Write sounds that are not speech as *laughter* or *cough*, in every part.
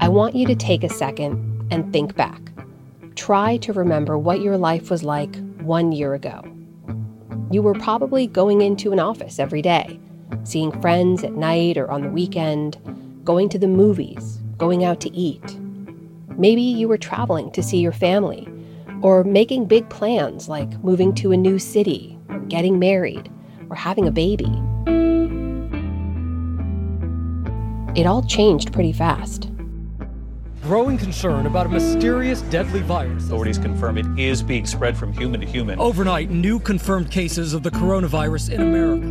I want you to take a second and think back. Try to remember what your life was like one year ago. You were probably going into an office every day, seeing friends at night or on the weekend, going to the movies, going out to eat. Maybe you were traveling to see your family, or making big plans like moving to a new city, or getting married, or having a baby. It all changed pretty fast. Growing concern about a mysterious deadly virus. Authorities confirm it is being spread from human to human. Overnight, new confirmed cases of the coronavirus in America.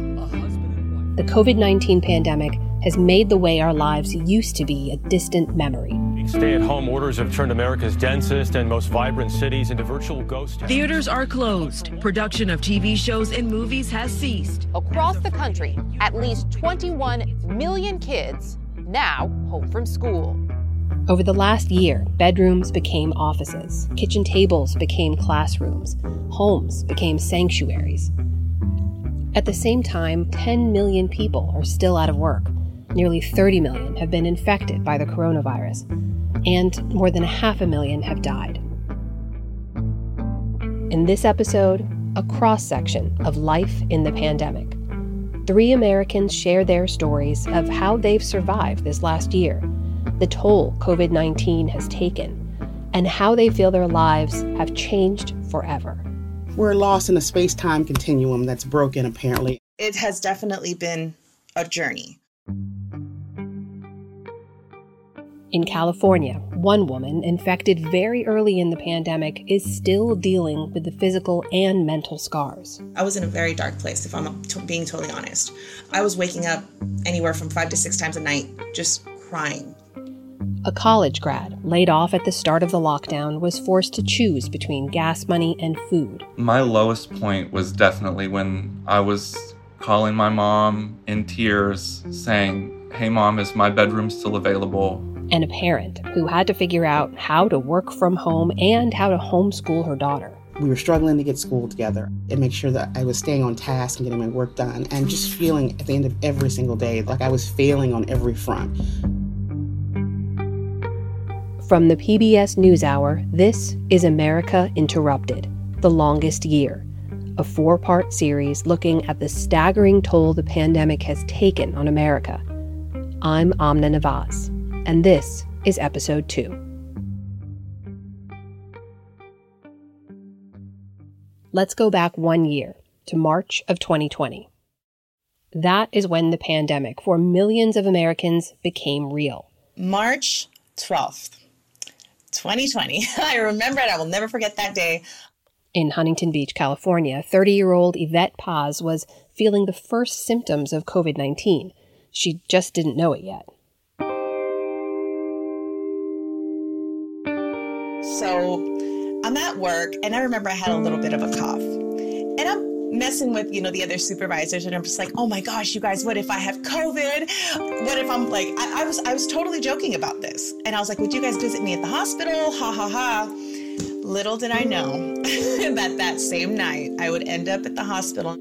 The COVID 19 pandemic has made the way our lives used to be a distant memory. Stay at home orders have turned America's densest and most vibrant cities into virtual ghost towns. Theaters are closed. Production of TV shows and movies has ceased. Across the country, at least 21 million kids now home from school. Over the last year, bedrooms became offices, kitchen tables became classrooms, homes became sanctuaries. At the same time, 10 million people are still out of work. Nearly 30 million have been infected by the coronavirus, and more than a half a million have died. In this episode, a cross section of life in the pandemic. Three Americans share their stories of how they've survived this last year the toll COVID 19 has taken, and how they feel their lives have changed forever. We're lost in a space time continuum that's broken, apparently. It has definitely been a journey. In California, one woman infected very early in the pandemic is still dealing with the physical and mental scars. I was in a very dark place, if I'm t- being totally honest. I was waking up anywhere from five to six times a night, just crying. A college grad, laid off at the start of the lockdown, was forced to choose between gas money and food. My lowest point was definitely when I was calling my mom in tears, saying, Hey, mom, is my bedroom still available? And a parent who had to figure out how to work from home and how to homeschool her daughter. We were struggling to get school together and make sure that I was staying on task and getting my work done, and just feeling at the end of every single day like I was failing on every front. From the PBS NewsHour, this is America Interrupted The Longest Year, a four part series looking at the staggering toll the pandemic has taken on America. I'm Amna Nawaz, and this is episode two. Let's go back one year to March of 2020. That is when the pandemic for millions of Americans became real. March 12th, 2020. *laughs* I remember it. I will never forget that day. In Huntington Beach, California, 30 year old Yvette Paz was feeling the first symptoms of COVID 19. She just didn't know it yet. So I'm at work, and I remember I had a little bit of a cough. And I'm messing with, you know, the other supervisors, and I'm just like, oh my gosh, you guys, what if I have COVID? What if I'm like, I, I was, I was totally joking about this, and I was like, would you guys visit me at the hospital? Ha ha ha. Little did I know *laughs* that that same night I would end up at the hospital.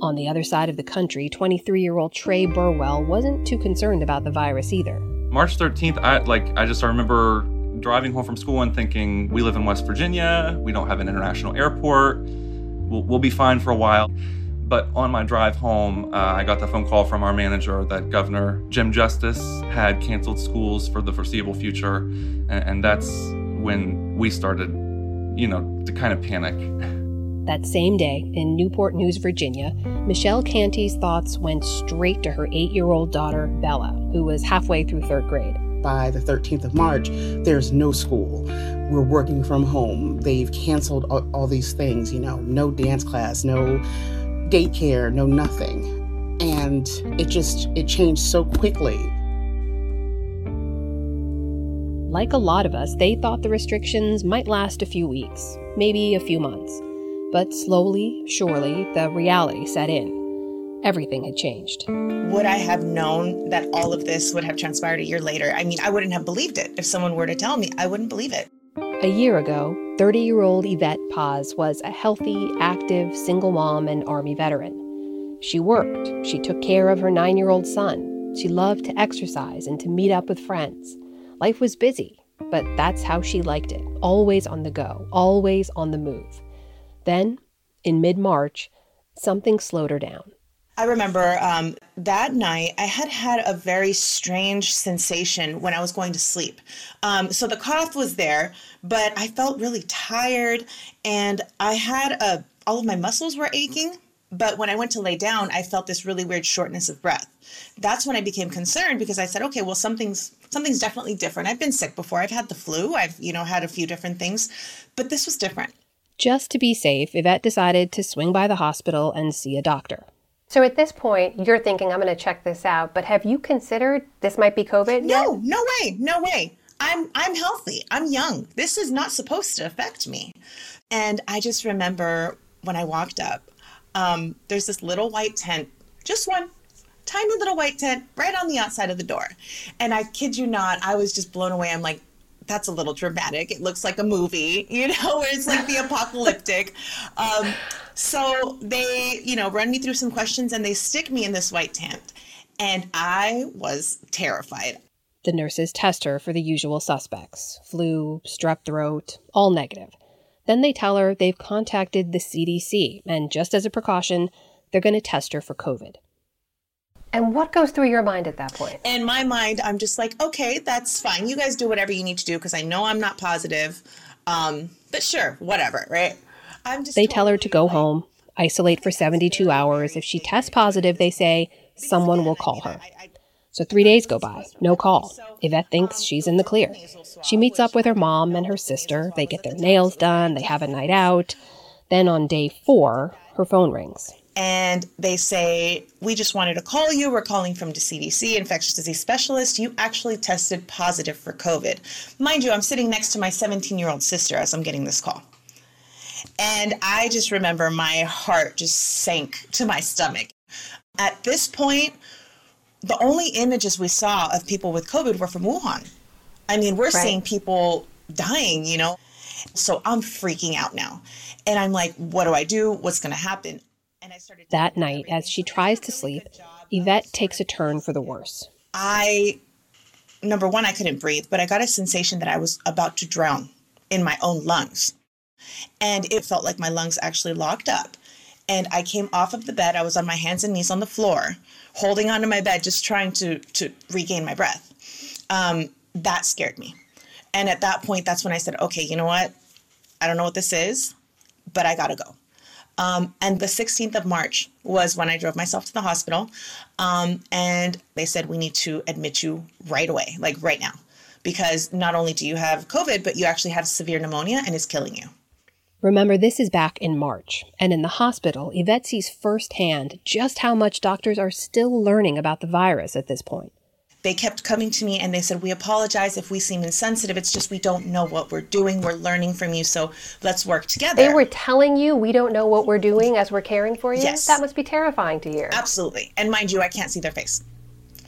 On the other side of the country, 23 year old Trey Burwell wasn't too concerned about the virus either. March 13th, I like I just I remember driving home from school and thinking, we live in West Virginia, we don't have an international airport, we'll, we'll be fine for a while. But on my drive home, uh, I got the phone call from our manager that Governor Jim Justice had canceled schools for the foreseeable future, and, and that's when we started, you know, to kind of panic. That same day, in Newport News, Virginia, Michelle Canty's thoughts went straight to her eight year old daughter, Bella, who was halfway through third grade. By the 13th of March, there's no school. We're working from home. They've canceled all, all these things, you know, no dance class, no daycare, no nothing. And it just, it changed so quickly. Like a lot of us, they thought the restrictions might last a few weeks, maybe a few months. But slowly, surely, the reality set in. Everything had changed. Would I have known that all of this would have transpired a year later? I mean, I wouldn't have believed it. If someone were to tell me, I wouldn't believe it. A year ago, 30 year old Yvette Paz was a healthy, active, single mom and Army veteran. She worked, she took care of her nine year old son, She loved to exercise and to meet up with friends. Life was busy, but that's how she liked it always on the go, always on the move. Then, in mid March, something slowed her down. I remember um, that night I had had a very strange sensation when I was going to sleep. Um, so the cough was there, but I felt really tired and I had a, all of my muscles were aching. But when I went to lay down, I felt this really weird shortness of breath. That's when I became concerned because I said, okay, well, something's something's definitely different. I've been sick before. I've had the flu. I've, you know, had a few different things, but this was different. Just to be safe, Yvette decided to swing by the hospital and see a doctor. So at this point, you're thinking, I'm going to check this out. But have you considered this might be COVID? No, yet? no way, no way. I'm I'm healthy. I'm young. This is not supposed to affect me. And I just remember when I walked up, um, there's this little white tent, just one tiny little white tent right on the outside of the door. And I kid you not, I was just blown away. I'm like, that's a little dramatic. It looks like a movie, *laughs* you know, where it's like the apocalyptic. Um, so they, you know, run me through some questions and they stick me in this white tent. And I was terrified. The nurses test her for the usual suspects flu, strep throat, all negative. Then they tell her they've contacted the CDC, and just as a precaution, they're going to test her for COVID. And what goes through your mind at that point? In my mind, I'm just like, okay, that's fine. You guys do whatever you need to do because I know I'm not positive. Um, but sure, whatever, right? I'm just. They tell her to go home, isolate for 72 hours. If she tests positive, they say someone will call her. So three days go by, no call. Yvette thinks she's in the clear. She meets up with her mom and her sister. They get their nails done, they have a night out. Then on day four, her phone rings and they say, We just wanted to call you. We're calling from the CDC, infectious disease specialist. You actually tested positive for COVID. Mind you, I'm sitting next to my 17 year old sister as I'm getting this call. And I just remember my heart just sank to my stomach. At this point, the only images we saw of people with COVID were from Wuhan. I mean, we're right. seeing people dying, you know? So I'm freaking out now. And I'm like, what do I do? What's going to happen? That night, as she tries to sleep, Yvette takes a turn for the worse. I, number one, I couldn't breathe, but I got a sensation that I was about to drown in my own lungs. And it felt like my lungs actually locked up. And I came off of the bed. I was on my hands and knees on the floor, holding onto my bed, just trying to, to regain my breath. Um, that scared me. And at that point, that's when I said, okay, you know what? I don't know what this is, but I gotta go. Um, and the 16th of March was when I drove myself to the hospital. Um, and they said, we need to admit you right away, like right now, because not only do you have COVID, but you actually have severe pneumonia and it's killing you. Remember, this is back in March, and in the hospital, Yvette sees firsthand just how much doctors are still learning about the virus at this point they kept coming to me and they said, We apologize if we seem insensitive. It's just we don't know what we're doing. We're learning from you. So let's work together. They were telling you we don't know what we're doing as we're caring for you? Yes. That must be terrifying to hear. Absolutely. And mind you, I can't see their face.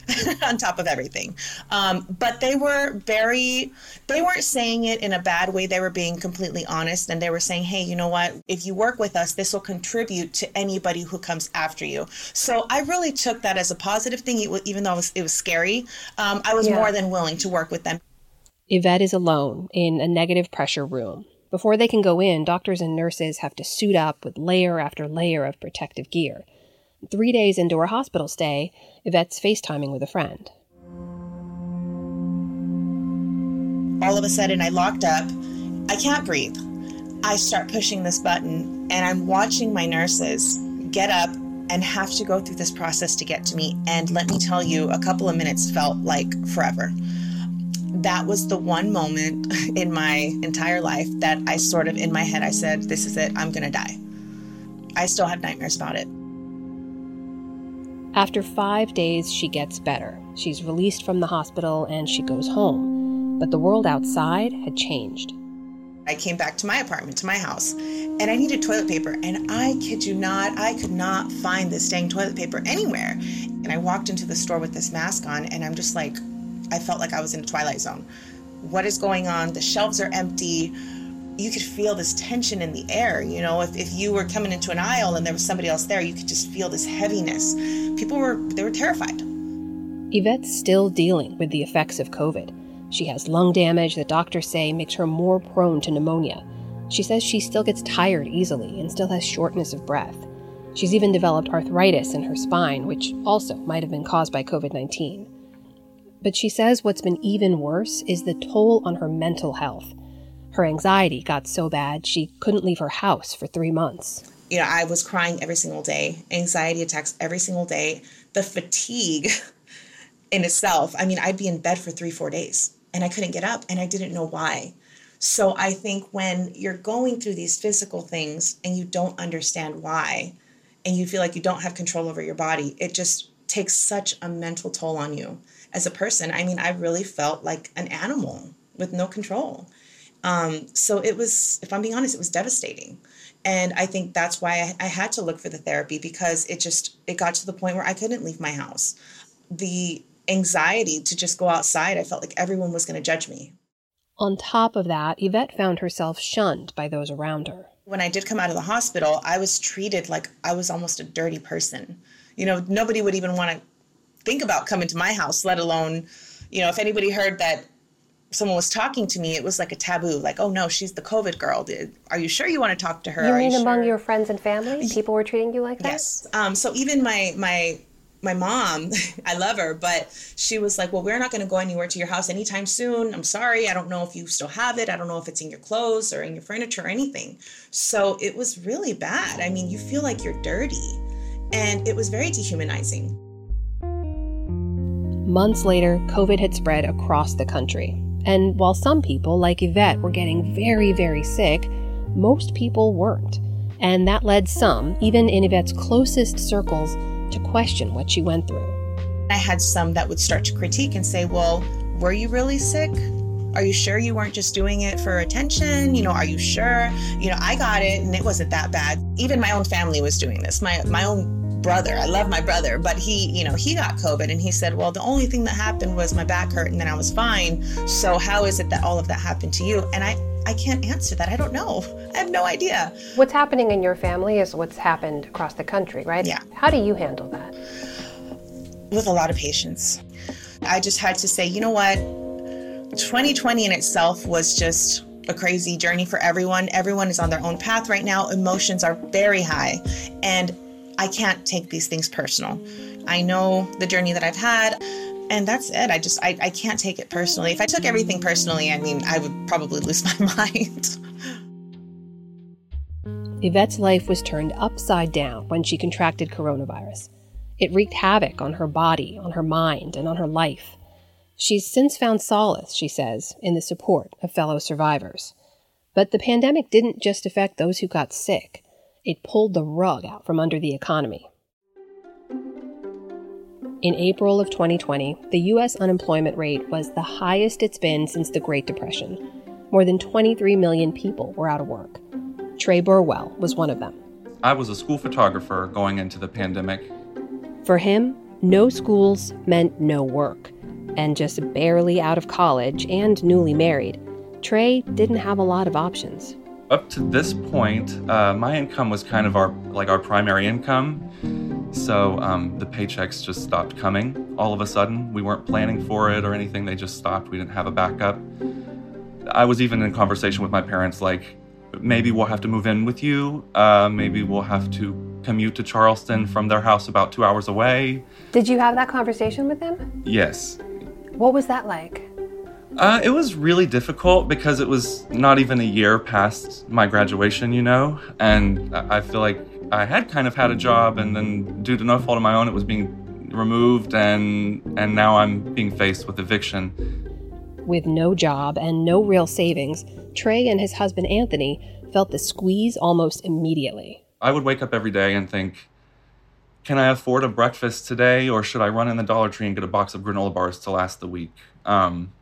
*laughs* on top of everything. Um, but they were very, they weren't saying it in a bad way. They were being completely honest and they were saying, hey, you know what? If you work with us, this will contribute to anybody who comes after you. So I really took that as a positive thing, even though it was, it was scary. Um, I was yeah. more than willing to work with them. Yvette is alone in a negative pressure room. Before they can go in, doctors and nurses have to suit up with layer after layer of protective gear. Three days into her hospital stay, Yvette's FaceTiming with a friend. All of a sudden, I locked up. I can't breathe. I start pushing this button, and I'm watching my nurses get up and have to go through this process to get to me. And let me tell you, a couple of minutes felt like forever. That was the one moment *laughs* in my entire life that I sort of, in my head, I said, This is it, I'm gonna die. I still have nightmares about it. After five days, she gets better. She's released from the hospital and she goes home. But the world outside had changed. I came back to my apartment, to my house, and I needed toilet paper. And I kid you not, I could not find this dang toilet paper anywhere. And I walked into the store with this mask on, and I'm just like, I felt like I was in a Twilight Zone. What is going on? The shelves are empty you could feel this tension in the air. You know, if, if you were coming into an aisle and there was somebody else there, you could just feel this heaviness. People were, they were terrified. Yvette's still dealing with the effects of COVID. She has lung damage that doctors say makes her more prone to pneumonia. She says she still gets tired easily and still has shortness of breath. She's even developed arthritis in her spine, which also might have been caused by COVID 19. But she says what's been even worse is the toll on her mental health. Her anxiety got so bad she couldn't leave her house for three months. You know, I was crying every single day, anxiety attacks every single day, the fatigue *laughs* in itself. I mean, I'd be in bed for three, four days and I couldn't get up and I didn't know why. So I think when you're going through these physical things and you don't understand why, and you feel like you don't have control over your body, it just takes such a mental toll on you as a person. I mean, I really felt like an animal with no control. Um, so it was, if I'm being honest, it was devastating. And I think that's why I, I had to look for the therapy because it just it got to the point where I couldn't leave my house. The anxiety to just go outside, I felt like everyone was going to judge me. On top of that, Yvette found herself shunned by those around her. When I did come out of the hospital, I was treated like I was almost a dirty person. You know, nobody would even want to think about coming to my house, let alone, you know, if anybody heard that someone was talking to me, it was like a taboo. Like, oh no, she's the COVID girl. Are you sure you want to talk to her? You Are mean you among sure? your friends and family, people were treating you like that? Yes. Um, so even my my my mom, *laughs* I love her, but she was like, "Well, we're not going to go anywhere to your house anytime soon. I'm sorry. I don't know if you still have it. I don't know if it's in your clothes or in your furniture or anything." So it was really bad. I mean, you feel like you're dirty, and it was very dehumanizing. Months later, COVID had spread across the country. And while some people, like Yvette, were getting very, very sick, most people weren't. And that led some, even in Yvette's closest circles, to question what she went through. I had some that would start to critique and say, Well, were you really sick? Are you sure you weren't just doing it for attention? You know, are you sure? You know, I got it and it wasn't that bad. Even my own family was doing this. My my own brother, I love my brother, but he, you know, he got COVID and he said, Well, the only thing that happened was my back hurt and then I was fine. So how is it that all of that happened to you? And I I can't answer that. I don't know. *laughs* I have no idea. What's happening in your family is what's happened across the country, right? Yeah. How do you handle that? With a lot of patience. I just had to say, you know what? 2020 in itself was just a crazy journey for everyone. Everyone is on their own path right now. Emotions are very high. And I can't take these things personal. I know the journey that I've had and that's it. I just I, I can't take it personally. If I took everything personally, I mean, I would probably lose *laughs* my mind. Yvette's life was turned upside down when she contracted coronavirus. It wreaked havoc on her body, on her mind, and on her life. She's since found solace, she says, in the support of fellow survivors. But the pandemic didn't just affect those who got sick, it pulled the rug out from under the economy. In April of 2020, the U.S. unemployment rate was the highest it's been since the Great Depression. More than 23 million people were out of work. Trey Burwell was one of them. I was a school photographer going into the pandemic. For him, no schools meant no work. And just barely out of college and newly married, Trey didn't have a lot of options. Up to this point, uh, my income was kind of our like our primary income. So um, the paychecks just stopped coming all of a sudden. We weren't planning for it or anything. They just stopped. We didn't have a backup. I was even in conversation with my parents, like, maybe we'll have to move in with you. Uh, maybe we'll have to commute to Charleston from their house about two hours away. Did you have that conversation with them? Yes. What was that like? Uh, it was really difficult because it was not even a year past my graduation, you know? And I feel like I had kind of had a job, and then due to no fault of my own, it was being removed, and and now I'm being faced with eviction. With no job and no real savings, Trey and his husband Anthony felt the squeeze almost immediately. I would wake up every day and think, can I afford a breakfast today, or should I run in the Dollar Tree and get a box of granola bars to last the week? Um,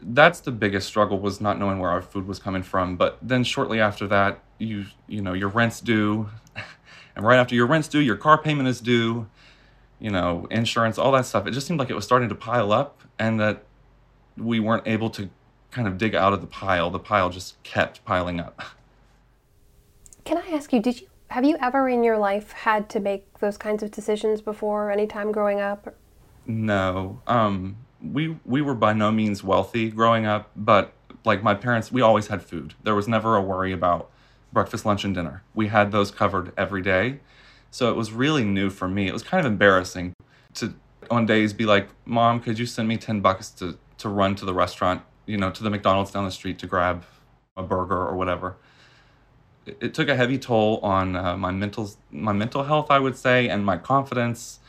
that's the biggest struggle was not knowing where our food was coming from. But then shortly after that, you you know your rent's due, *laughs* and right after your rent's due, your car payment is due, you know insurance, all that stuff. It just seemed like it was starting to pile up, and that we weren't able to kind of dig out of the pile. The pile just kept piling up. *laughs* Can I ask you, did you have you ever in your life had to make those kinds of decisions before, Any time growing up? No. Um, we we were by no means wealthy growing up, but like my parents, we always had food. There was never a worry about breakfast, lunch, and dinner. We had those covered every day. So it was really new for me. It was kind of embarrassing to on days be like, "Mom, could you send me 10 bucks to to run to the restaurant, you know, to the McDonald's down the street to grab a burger or whatever." It, took a heavy toll on uh, my mental my mental health, I would say, and my confidence,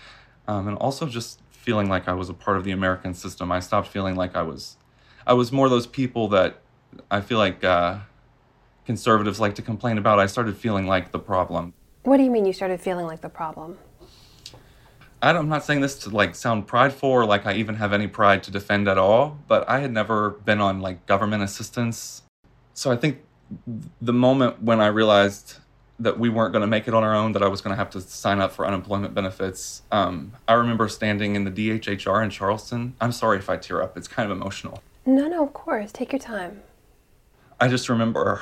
um, and also just feeling like I was a part of the American system. I stopped feeling like I was I was more those people that I feel like uh, conservatives like to complain about. I started feeling like the problem. What do you mean you started feeling like the problem? I am not saying this to like sound prideful or like I even have any pride to defend at all, but I had never been on like government assistance. So I think the moment when I realized that we weren't going to make it on our own, that I was going to have to sign up for unemployment benefits, um, I remember standing in the DHHR in Charleston. I'm sorry if I tear up, it's kind of emotional. No, no, of course. Take your time. I just remember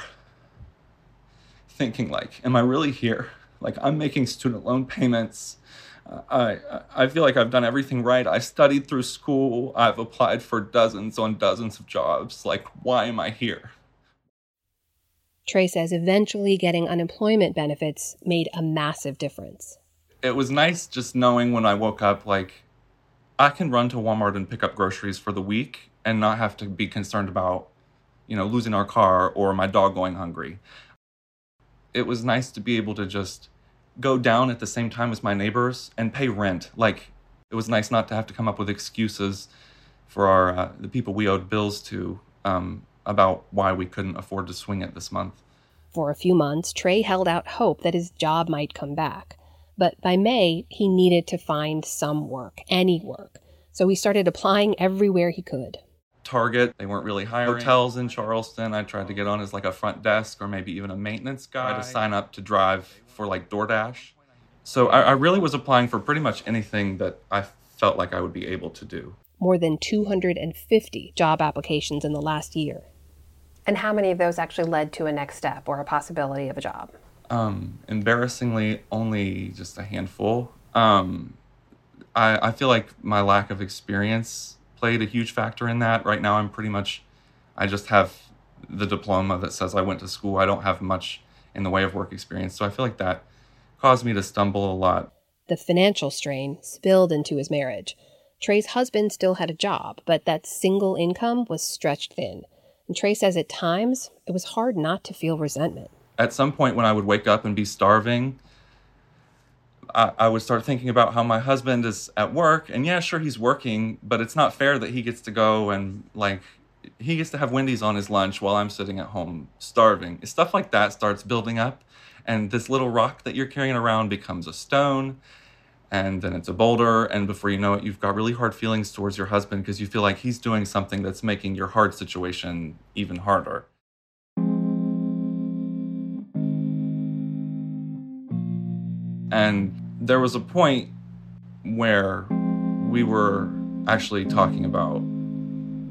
thinking like, am I really here? Like I'm making student loan payments. I I feel like I've done everything right. I studied through school. I've applied for dozens on dozens of jobs. Like why am I here? Trey says eventually getting unemployment benefits made a massive difference. It was nice just knowing when I woke up like I can run to Walmart and pick up groceries for the week and not have to be concerned about, you know, losing our car or my dog going hungry. It was nice to be able to just go down at the same time as my neighbors and pay rent. Like it was nice not to have to come up with excuses for our uh, the people we owed bills to um, about why we couldn't afford to swing it this month. For a few months, Trey held out hope that his job might come back. But by May, he needed to find some work, any work. So he started applying everywhere he could. Target, they weren't really hiring. Hotels in Charleston, I tried to get on as like a front desk or maybe even a maintenance guy to sign up to drive for like DoorDash. So I, I really was applying for pretty much anything that I felt like I would be able to do. More than 250 job applications in the last year. And how many of those actually led to a next step or a possibility of a job? Um, embarrassingly, only just a handful. Um, I, I feel like my lack of experience played a huge factor in that. Right now, I'm pretty much, I just have the diploma that says I went to school. I don't have much in the way of work experience. So I feel like that caused me to stumble a lot. The financial strain spilled into his marriage. Trey's husband still had a job, but that single income was stretched thin. And Trey says at times it was hard not to feel resentment. At some point, when I would wake up and be starving, I, I, would start thinking about how my husband is at work. And yeah, sure, he's working, but it's not fair that he gets to go and like he gets to have Wendy's on his lunch while I'm sitting at home starving. Stuff like that starts building up. And this little rock that you're carrying around becomes a stone. And then it's a boulder. And before you know it, you've got really hard feelings towards your husband because you feel like he's doing something that's making your hard situation even harder. And there was a point where we were actually talking about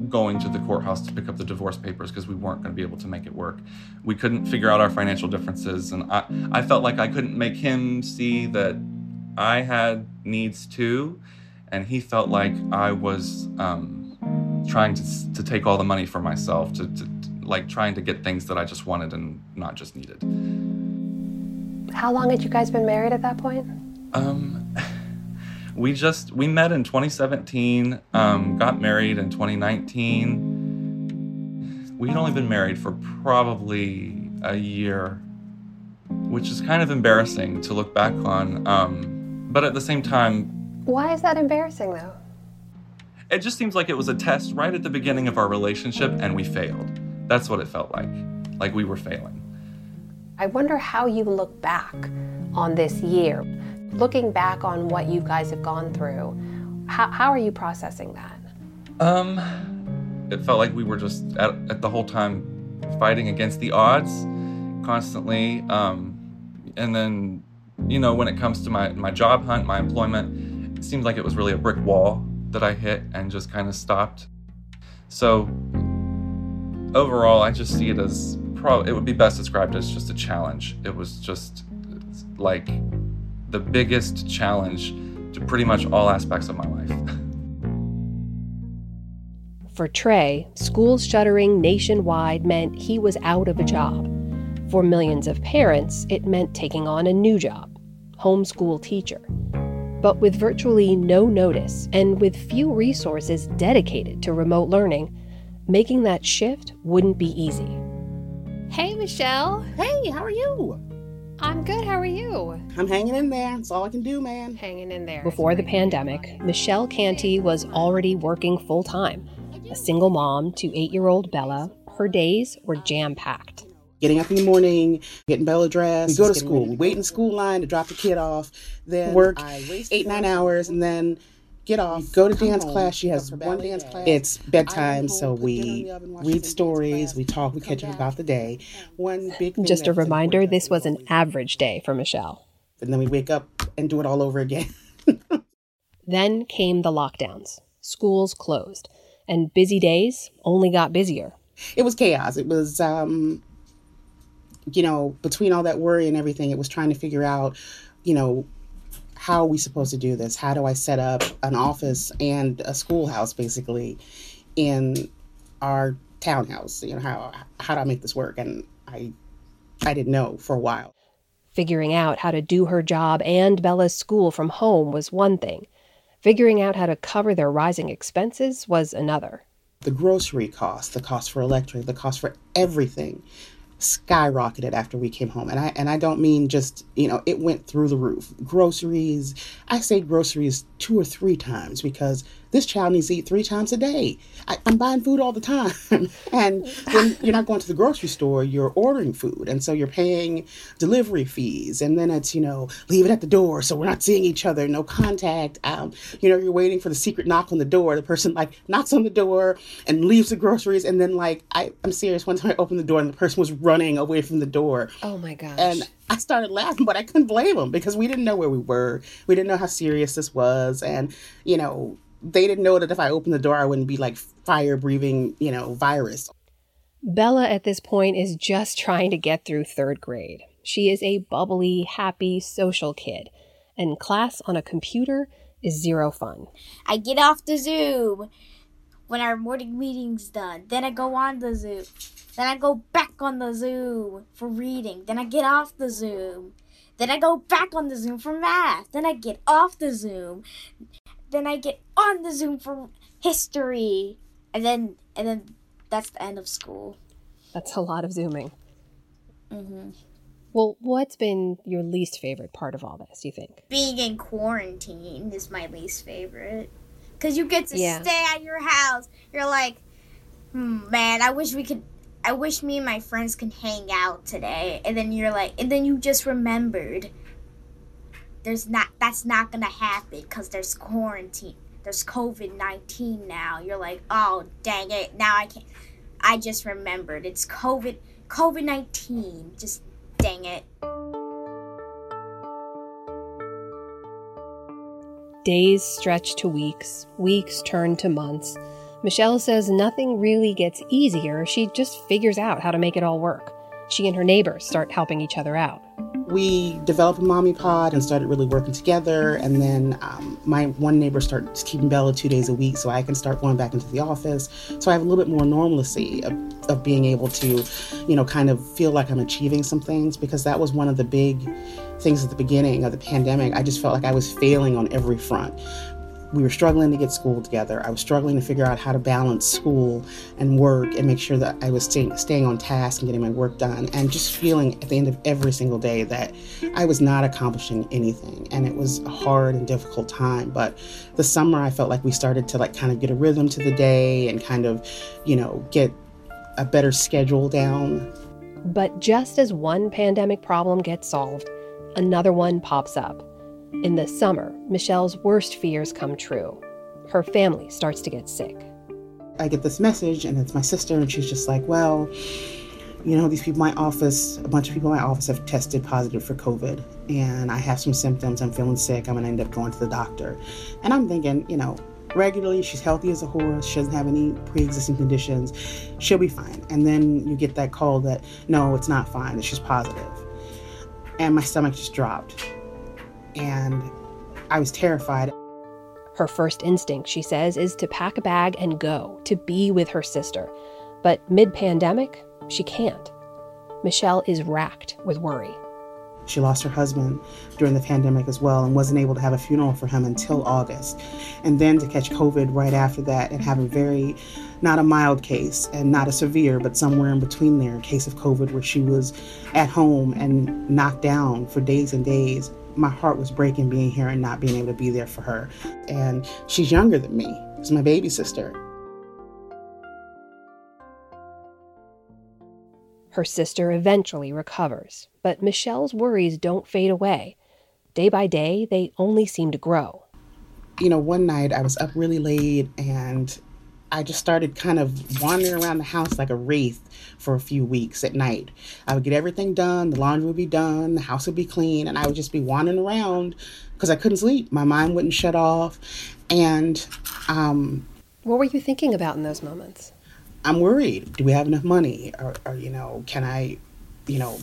going to the courthouse to pick up the divorce papers because we weren't going to be able to make it work. We couldn't figure out our financial differences, and I, I felt like I couldn't make him see that I had needs too, and he felt like I was um, trying to, to take all the money for myself, to, to, to like trying to get things that I just wanted and not just needed. How long had you guys been married at that point? Um, *laughs* we just we met in 2017, um, got married in 2019. We had only been married for probably a year, which is kind of embarrassing to look back on. Um, but at the same time, why is that embarrassing though? It just seems like it was a test right at the beginning of our relationship, and we failed. That's what it felt like, like we were failing. I wonder how you look back on this year. Looking back on what you guys have gone through, how, how are you processing that? Um, it felt like we were just at, at the whole time fighting against the odds constantly. Um, and then, you know, when it comes to my, my job hunt, my employment, it seemed like it was really a brick wall that I hit and just kind of stopped. So overall, I just see it as probably it would be best described as just a challenge. It was just like the biggest challenge to pretty much all aspects of my life. *laughs* For Trey, schools shuttering nationwide meant he was out of a job. For millions of parents, it meant taking on a new job homeschool teacher. But with virtually no notice and with few resources dedicated to remote learning, making that shift wouldn't be easy. Hey, Michelle. Hey, how are you? I'm good. How are you? I'm hanging in there. That's all I can do, man. Hanging in there. Before the pandemic, Michelle Canty was already working full time. A single mom to eight year old Bella, her days were jam packed. Getting up in the morning, getting Bella dressed, we go to school, we wait in the school line to drop the kid off, then work eight, nine hours, and then get off, go to dance class. She has one dance class. It's bedtime, so we read stories, we talk, we catch up about the day. One big Just a reminder this was an average day for Michelle. And then we wake up and do it all over again. *laughs* then came the lockdowns. Schools closed, and busy days only got busier. It was chaos. It was um you know, between all that worry and everything, it was trying to figure out, you know, how are we supposed to do this? How do I set up an office and a schoolhouse basically in our townhouse? You know, how how do I make this work? And I I didn't know for a while. Figuring out how to do her job and Bella's school from home was one thing. Figuring out how to cover their rising expenses was another. The grocery cost, the cost for electric, the cost for everything skyrocketed after we came home. And i and i don't mean just you know it went through the roof. Groceries i say groceries two or three times because this child needs to eat three times a day. I, am buying food all the time. *laughs* and when you're not going to the grocery store, you're ordering food. And so you're paying delivery fees. And then it's, you know, leave it at the door so we're not seeing each other, no contact. Um, you know, you're waiting for the secret knock on the door. The person like knocks on the door and leaves the groceries. And then, like, I, I'm serious. One time I opened the door and the person was running away from the door. Oh my gosh. And I started laughing, but I couldn't blame them because we didn't know where we were. We didn't know how serious this was. And, you know, they didn't know that if I opened the door, I wouldn't be like fire breathing, you know, virus. Bella at this point is just trying to get through third grade. She is a bubbly, happy, social kid, and class on a computer is zero fun. I get off the Zoom when our morning meeting's done. Then I go on the Zoom. Then I go back on the Zoom for reading. Then I get off the Zoom. Then I go back on the Zoom for math. Then I get off the Zoom then I get on the Zoom for history, and then and then that's the end of school. That's a lot of zooming. Mm-hmm. Well, what's been your least favorite part of all this? Do you think being in quarantine is my least favorite because you get to Yeah. stay at your house. You're like, hmm, man, I wish we could. I wish me and my friends could hang out today. And then you're like, and then you just remembered there's not that's not gonna happen because there's quarantine there's covid-19 now you're like oh dang it now i can't i just remembered it's covid covid-19 just dang it Days stretch to weeks, weeks turn to months. Michelle says nothing really gets easier. She just figures out how to make it all work. She and her neighbors start helping each other out. We developed a mommy pod and started really working together. And then um, my one neighbor started keeping Bella two days a week so I can start going back into the office. So I have a little bit more normalcy of, of being able to, you know, kind of feel like I'm achieving some things because that was one of the big things at the beginning of the pandemic. I just felt like I was failing on every front we were struggling to get school together. I was struggling to figure out how to balance school and work and make sure that I was staying, staying on task and getting my work done, and just feeling at the end of every single day that I was not accomplishing anything. And it was a hard and difficult time. But the summer, I felt like we started to like kind of get a rhythm to the day and kind of, you know, get a better schedule down. But just as one pandemic problem gets solved, another one pops up. In the summer, Michelle's worst fears come true. Her family starts to get sick. I get this message, and it's my sister, and she's just like, Well, you know, these people in my office, a bunch of people in my office have tested positive for COVID, and I have some symptoms. I'm feeling sick. I'm going to end up going to the doctor. And I'm thinking, you know, regularly, she's healthy as a horse. She doesn't have any pre existing conditions. She'll be fine. And then you get that call that, no, it's not fine, that she's positive. And my stomach just dropped. And I was terrified. Her first instinct, she says, is to pack a bag and go, to be with her sister. But mid pandemic, she can't. Michelle is racked with worry. She lost her husband during the pandemic as well and wasn't able to have a funeral for him until August. And then to catch COVID right after that and have a very, not a mild case and not a severe, but somewhere in between there, case of COVID where she was at home and knocked down for days and days. My heart was breaking being here and not being able to be there for her. And she's younger than me. She's my baby sister. Her sister eventually recovers, but Michelle's worries don't fade away. Day by day, they only seem to grow. You know, one night I was up really late and I just started kind of wandering around the house like a wraith for a few weeks at night. I would get everything done, the laundry would be done, the house would be clean, and I would just be wandering around because I couldn't sleep. My mind wouldn't shut off. And um, what were you thinking about in those moments? I'm worried. Do we have enough money? Or, or, you know, can I, you know,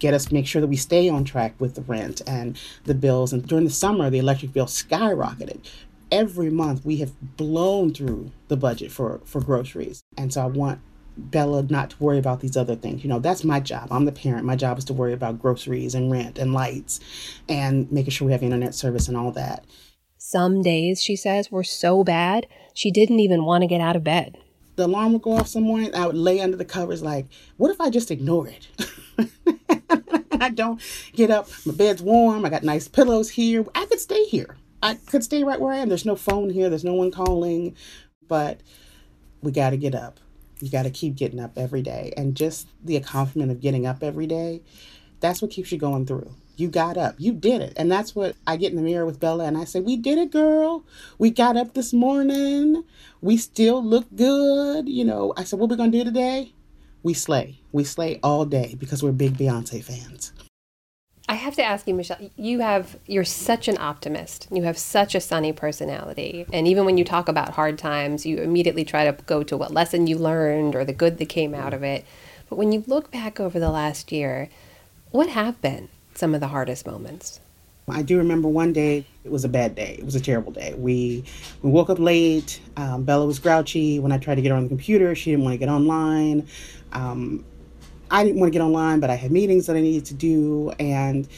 get us make sure that we stay on track with the rent and the bills? And during the summer, the electric bill skyrocketed. Every month, we have blown through the budget for for groceries, and so I want Bella not to worry about these other things. You know, that's my job. I'm the parent. My job is to worry about groceries and rent and lights and making sure we have internet service and all that. Some days, she says, were so bad she didn't even want to get out of bed the alarm would go off some morning, I would lay under the covers like, what if I just ignore it? *laughs* I don't get up, my bed's warm, I got nice pillows here. I could stay here. I could stay right where I am. There's no phone here, there's no one calling, but we got to get up. You got to keep getting up every day. And just the accomplishment of getting up every day, that's what keeps you going through. You got up. You did it. And that's what I get in the mirror with Bella and I say, We did it, girl. We got up this morning. We still look good. You know, I said, What we going to do today? We slay. We slay all day because we're big Beyonce fans. I have to ask you, Michelle, you have you're such an optimist. You have such a sunny personality. And even when you talk about hard times, you immediately try to go to what lesson you learned or the good that came out of it. But when you look back over the last year, what have been some of the hardest moments? I do remember one day it was a bad day. It was a terrible day. We we woke up late. Um, Bella was grouchy. When I tried to get her on the computer, she didn't want to get online. Um, I didn't want to get online, but I had meetings that I needed to do, and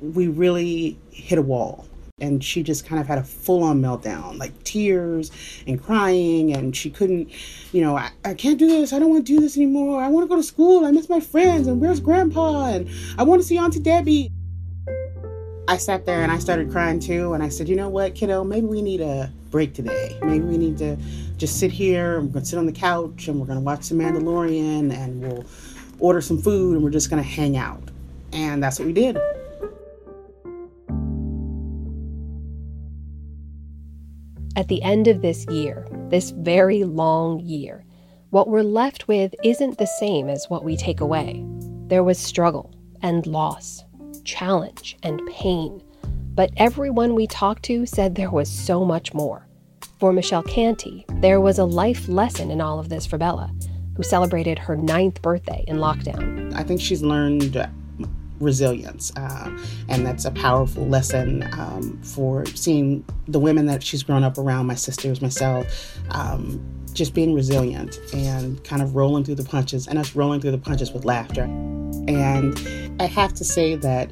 we really hit a wall and she just kind of had a full on meltdown, like tears and crying. And she couldn't, you know, I, I can't do this. I don't want to do this anymore. I want to go to school. I miss my friends. And where's grandpa? And I want to see Auntie Debbie. I sat there and I started crying too. And I said, you know what, kiddo, maybe we need a break today. Maybe we need to just sit here we're going to sit on the couch and we're going to watch The Mandalorian and we'll order some food and we're just going to hang out. And that's what we did. At the end of this year, this very long year, what we're left with isn't the same as what we take away. There was struggle and loss, challenge and pain, but everyone we talked to said there was so much more. For Michelle Canty, there was a life lesson in all of this for Bella, who celebrated her ninth birthday in lockdown. I think she's learned resilience. Uh, and that's a powerful lesson um, for seeing the women that she's grown up around, my sisters, myself, um, just being resilient and kind of rolling through the punches, and us rolling through the punches with laughter. And I have to say that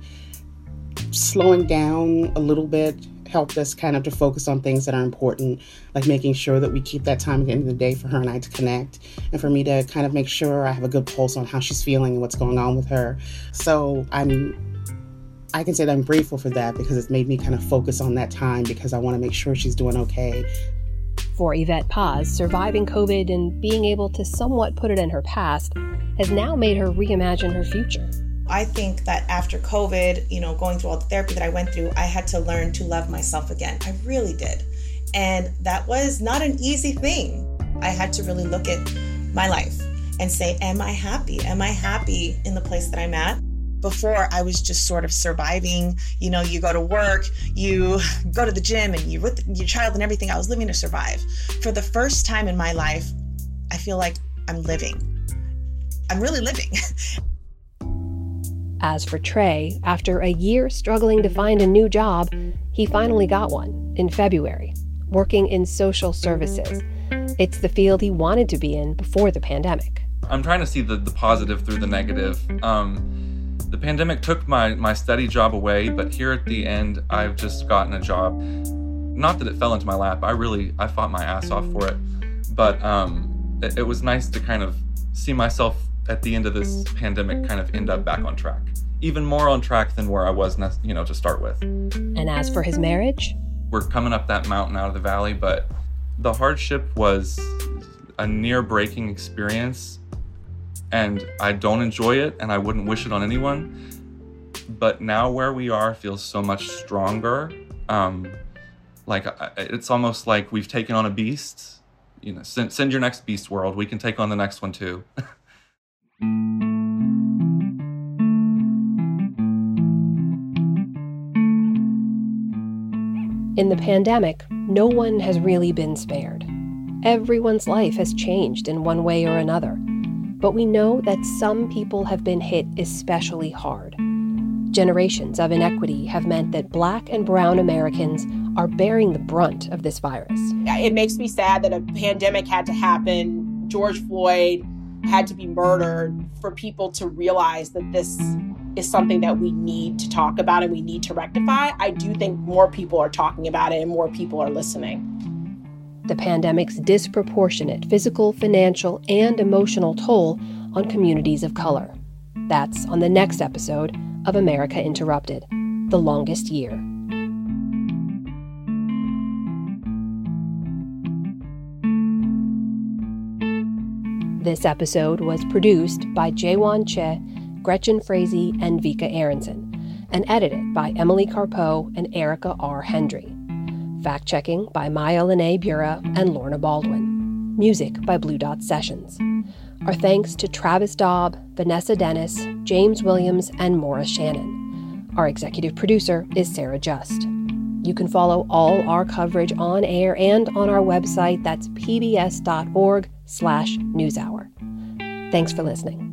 slowing down a little bit helped us kind of to focus on things that are important, like making sure that we keep that time at the end of the day for her and I to connect, and for me to kind of make sure I have a good pulse on how she's feeling and what's going on with her. So I'm I can say that I'm grateful for that because it's made me kind of focus on that time because I want to make sure she's doing okay. For Yvette Paz, surviving COVID and being able to somewhat put it in her past has now made her reimagine her future. I think that after COVID, you know, going through all the therapy that I went through, I had to learn to love myself again. I really did. And that was not an easy thing. I had to really look at my life and say, Am I happy? Am I happy in the place that I'm at? Before, I was just sort of surviving. You know, you go to work, you *laughs* go to the gym, and you're with your child and everything. I was living to survive. For the first time in my life, I feel like I'm living. I'm really living. *laughs* As for Trey, after a year struggling to find a new job, he finally got one in February, working in social services. It's the field he wanted to be in before the pandemic. I'm trying to see the, the positive through the negative. Um, the pandemic took my, my steady job away, but here at the end, I've just gotten a job. Not that it fell into my lap. I really I fought my ass off for it, but um, it, it was nice to kind of see myself at the end of this pandemic kind of end up back on track, even more on track than where I was, you know, to start with. And as for his marriage, we're coming up that mountain out of the valley, but the hardship was a near breaking experience and I don't enjoy it and I wouldn't wish it on anyone. But now where we are feels so much stronger. Um, like it's almost like we've taken on a beast. You know, send, send your next beast world. We can take on the next one too. *laughs* In the pandemic, no one has really been spared. Everyone's life has changed in one way or another. But we know that some people have been hit especially hard. Generations of inequity have meant that black and brown Americans are bearing the brunt of this virus. It makes me sad that a pandemic had to happen. George Floyd had to be murdered for people to realize that this is something that we need to talk about and we need to rectify. I do think more people are talking about it and more people are listening. The pandemic's disproportionate physical, financial, and emotional toll on communities of color. That's on the next episode of America Interrupted The Longest Year. This episode was produced by Jaywon Choe Gretchen Frazee, and Vika Aronson, and edited by Emily Carpeaux and Erica R. Hendry. Fact checking by Maya Lene Bura and Lorna Baldwin. Music by Blue Dot Sessions. Our thanks to Travis Daub, Vanessa Dennis, James Williams, and Maura Shannon. Our executive producer is Sara Just. You can follow all our coverage on air and on our website. That's pbs.org slash newshour. Thanks for listening.